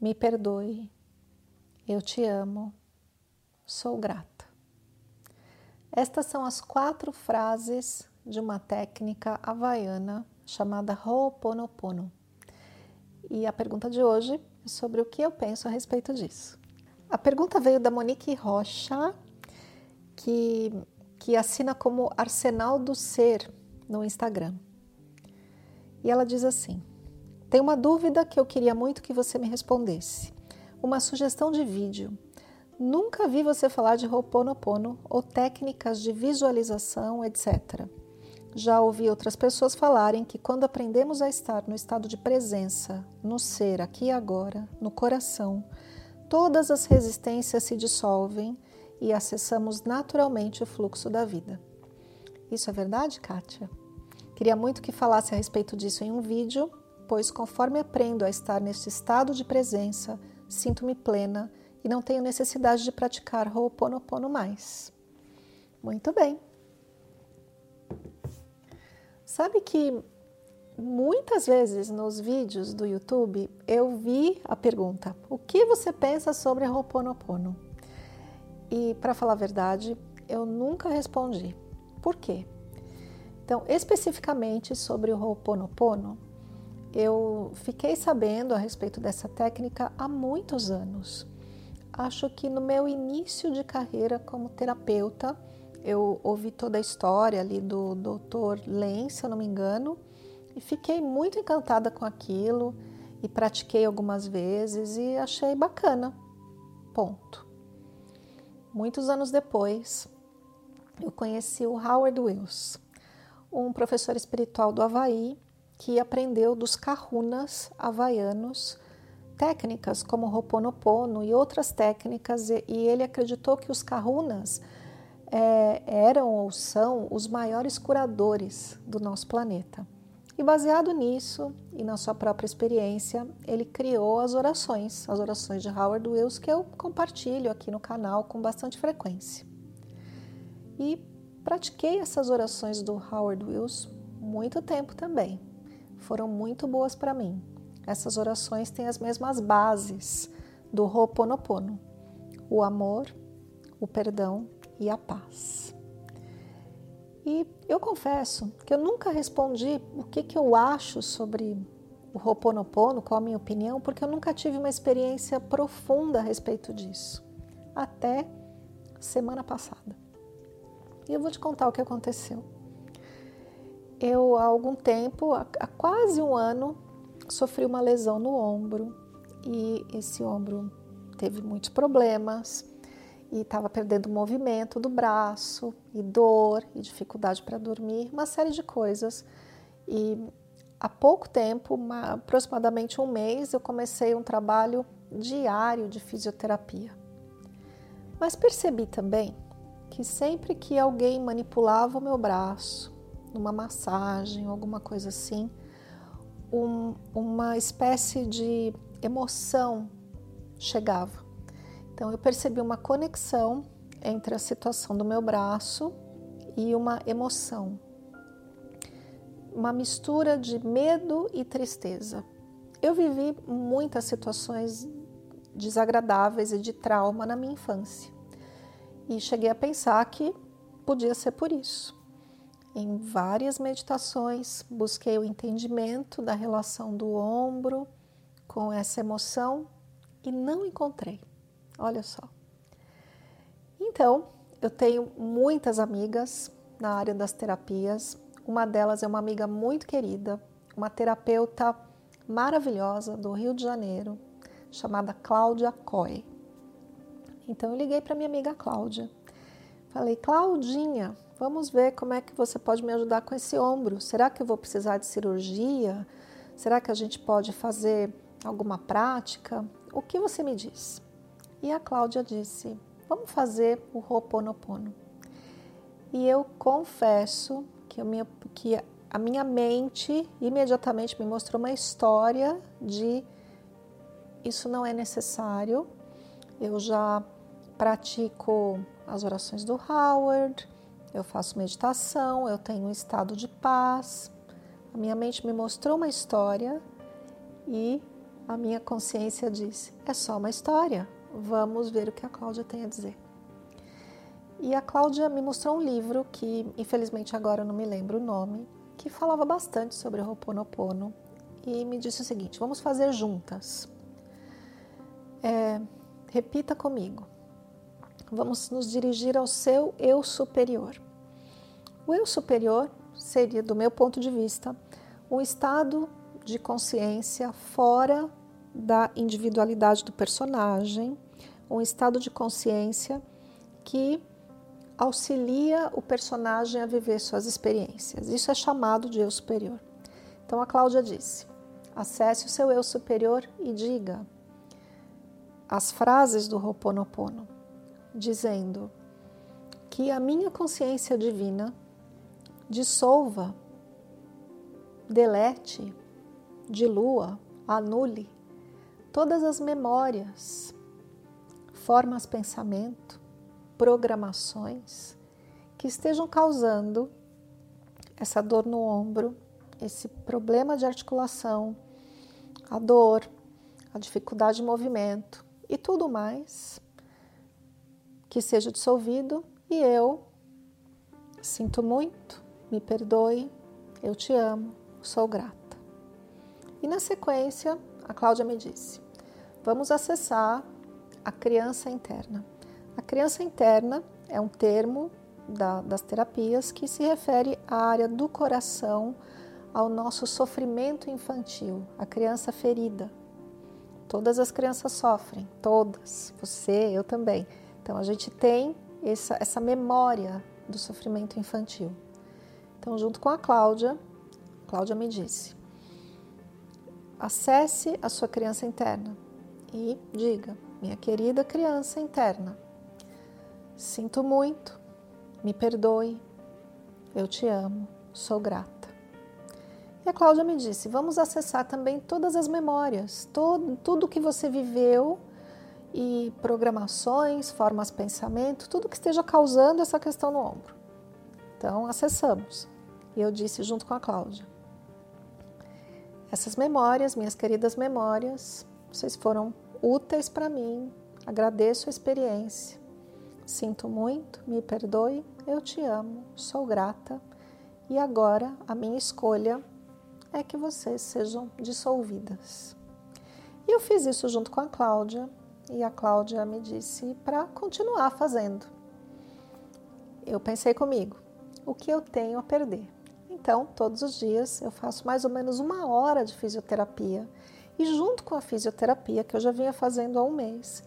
me perdoe, eu te amo, sou grata. Estas são as quatro frases de uma técnica havaiana chamada Ho'oponopono. E a pergunta de hoje é sobre o que eu penso a respeito disso. A pergunta veio da Monique Rocha, que, que assina como Arsenal do Ser no Instagram. E ela diz assim: tem uma dúvida que eu queria muito que você me respondesse. Uma sugestão de vídeo. Nunca vi você falar de Ho'oponopono ou técnicas de visualização, etc. Já ouvi outras pessoas falarem que quando aprendemos a estar no estado de presença, no ser, aqui e agora, no coração, todas as resistências se dissolvem e acessamos naturalmente o fluxo da vida. Isso é verdade, Kátia? Queria muito que falasse a respeito disso em um vídeo, pois conforme aprendo a estar neste estado de presença, sinto-me plena e não tenho necessidade de praticar Ho'oponopono mais. Muito bem. Sabe que muitas vezes nos vídeos do YouTube eu vi a pergunta: o que você pensa sobre Ho'oponopono? E para falar a verdade, eu nunca respondi. Por quê? Então, especificamente sobre o Ho'oponopono, eu fiquei sabendo a respeito dessa técnica há muitos anos. Acho que no meu início de carreira como terapeuta, eu ouvi toda a história ali do Dr. Len, se eu não me engano, e fiquei muito encantada com aquilo e pratiquei algumas vezes e achei bacana. Ponto. Muitos anos depois, eu conheci o Howard Wills, um professor espiritual do Havaí que aprendeu dos kahunas havaianos técnicas como Ho'oponopono e outras técnicas, e, ele acreditou que os kahunas é, eram ou são os maiores curadores do nosso planeta. E baseado nisso e na sua própria experiência, ele criou as orações, as orações de Howard Wills, que eu compartilho aqui no canal com bastante frequência. E pratiquei essas orações do Howard Wills muito tempo também foram muito boas para mim. Essas orações têm as mesmas bases do Ho'oponopono: o amor, o perdão e a paz. E eu confesso que eu nunca respondi o que, que eu acho sobre o Ho'oponopono, qual a minha opinião, porque eu nunca tive uma experiência profunda a respeito disso. Até semana passada. E eu vou te contar o que aconteceu eu há algum tempo, há quase um ano, sofri uma lesão no ombro e esse ombro teve muitos problemas e estava perdendo movimento do braço e dor e dificuldade para dormir, uma série de coisas. E há pouco tempo, uma, aproximadamente um mês, eu comecei um trabalho diário de fisioterapia. Mas percebi também que sempre que alguém manipulava o meu braço, numa massagem, alguma coisa assim, um, uma espécie de emoção chegava. Então eu percebi uma conexão entre a situação do meu braço e uma emoção, uma mistura de medo e tristeza. Eu vivi muitas situações desagradáveis e de trauma na minha infância e cheguei a pensar que podia ser por isso. Em várias meditações, busquei o entendimento da relação do ombro com essa emoção e não encontrei. Olha só. Então, eu tenho muitas amigas na área das terapias. Uma delas é uma amiga muito querida, uma terapeuta maravilhosa do Rio de Janeiro, chamada Cláudia Coy. Então eu liguei para minha amiga Cláudia. Falei, Claudinha, Vamos ver como é que você pode me ajudar com esse ombro. Será que eu vou precisar de cirurgia? Será que a gente pode fazer alguma prática? o que você me diz? E a Cláudia disse: Vamos fazer o Ho'oponopono. E eu confesso que, minha, que a minha mente imediatamente me mostrou uma história de isso não é necessário. Eu já pratico as orações do Howard, eu faço meditação, eu tenho um estado de paz. A minha mente me mostrou uma história e a minha consciência disse: é só uma história, vamos ver o que a Cláudia tem a dizer. E a Cláudia me mostrou um livro que, infelizmente, agora eu não me lembro o nome, que falava bastante sobre o Ho'oponopono e me disse o seguinte: vamos fazer juntas. É, repita comigo. Vamos nos dirigir ao seu eu superior. O eu superior seria, do meu ponto de vista, um estado de consciência fora da individualidade do personagem, um estado de consciência que auxilia o personagem a viver suas experiências. Isso é chamado de eu superior. Então a Cláudia disse: acesse o seu eu superior e diga as frases do Ho'oponopono, dizendo que a minha consciência divina dissolva, delete, dilua, anule todas as memórias, formas pensamento, programações que estejam causando essa dor no ombro, esse problema de articulação, a dor, a dificuldade de movimento e tudo mais que seja dissolvido e eu sinto muito, me perdoe, eu te amo, sou grata. E na sequência, a Cláudia me disse: vamos acessar a criança interna. A criança interna é um termo da, das terapias que se refere à área do coração, ao nosso sofrimento infantil, a criança ferida. Todas as crianças sofrem, todas, você, eu também. Então a gente tem essa, essa memória do sofrimento infantil. Então, junto com a Cláudia, Cláudia me disse: acesse a sua criança interna e diga, minha querida criança interna, Sinto muito, me perdoe, eu te amo, sou grata. E a Cláudia me disse: vamos acessar também todas as memórias, todo, tudo que você viveu e programações, formas de pensamento, tudo que esteja causando essa questão no ombro. Então, acessamos. E eu disse junto com a Cláudia: essas memórias, minhas queridas memórias, vocês foram úteis para mim, agradeço a experiência. Sinto muito, me perdoe, eu te amo, sou grata e agora a minha escolha é que vocês sejam dissolvidas. E eu fiz isso junto com a Cláudia e a Cláudia me disse para continuar fazendo. Eu pensei comigo, o que eu tenho a perder? Então, todos os dias eu faço mais ou menos uma hora de fisioterapia e junto com a fisioterapia que eu já vinha fazendo há um mês,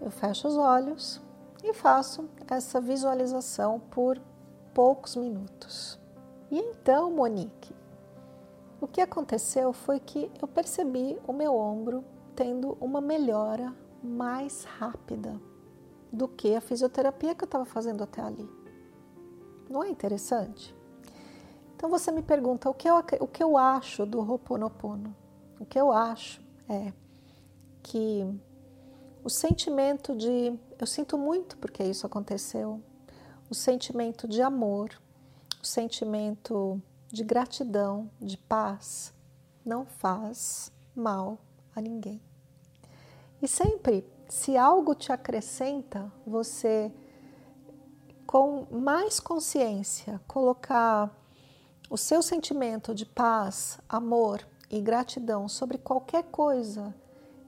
eu fecho os olhos e faço essa visualização por poucos minutos. E então, Monique, o que aconteceu foi que eu percebi o meu ombro tendo uma melhora mais rápida do que a fisioterapia que eu estava fazendo até ali. Não é interessante? Então você me pergunta o que eu, o que eu acho do Ho'oponopono. O que eu acho é que o sentimento de eu sinto muito porque isso aconteceu, o sentimento de amor, o sentimento de gratidão, de paz, não faz mal a ninguém. E sempre, se algo te acrescenta, você com mais consciência colocar o seu sentimento de paz, amor e gratidão sobre qualquer coisa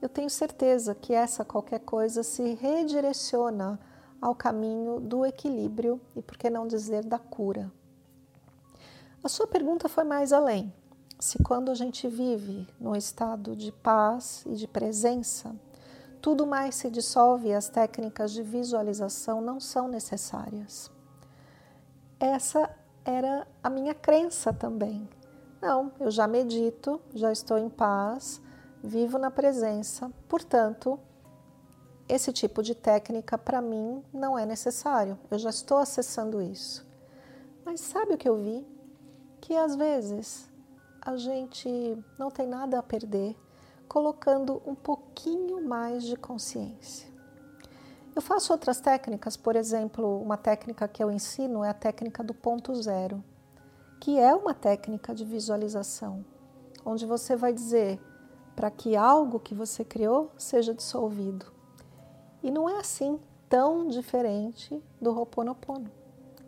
eu tenho certeza que essa qualquer coisa se redireciona ao caminho do equilíbrio e, por que não dizer, da cura. A sua pergunta foi mais além. Se quando a gente vive num estado de paz e de presença, tudo mais se dissolve e as técnicas de visualização não são necessárias. Essa era a minha crença também. Não, eu já medito, já estou em paz, vivo na presença, portanto, esse tipo de técnica para mim não é necessário, eu já estou acessando isso. Mas sabe o que eu vi? Que às vezes a gente não tem nada a perder colocando um pouquinho mais de consciência. Eu faço outras técnicas, por exemplo, uma técnica que eu ensino é a técnica do ponto zero, que é uma técnica de visualização, onde você vai dizer para que algo que você criou seja dissolvido. E não é assim tão diferente do Ho'oponopono,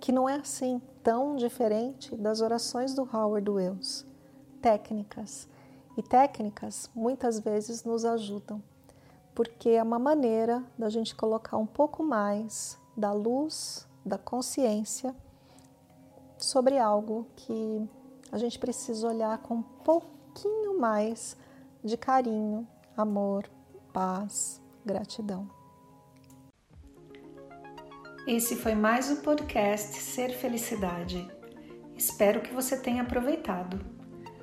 que não é assim tão diferente das orações do Howard Wells. Técnicas. E técnicas muitas vezes nos ajudam porque é uma maneira da gente colocar um pouco mais da luz, da consciência sobre algo que a gente precisa olhar com um pouquinho mais de carinho, amor, paz, gratidão. Esse foi mais o podcast Ser Felicidade. Espero que você tenha aproveitado.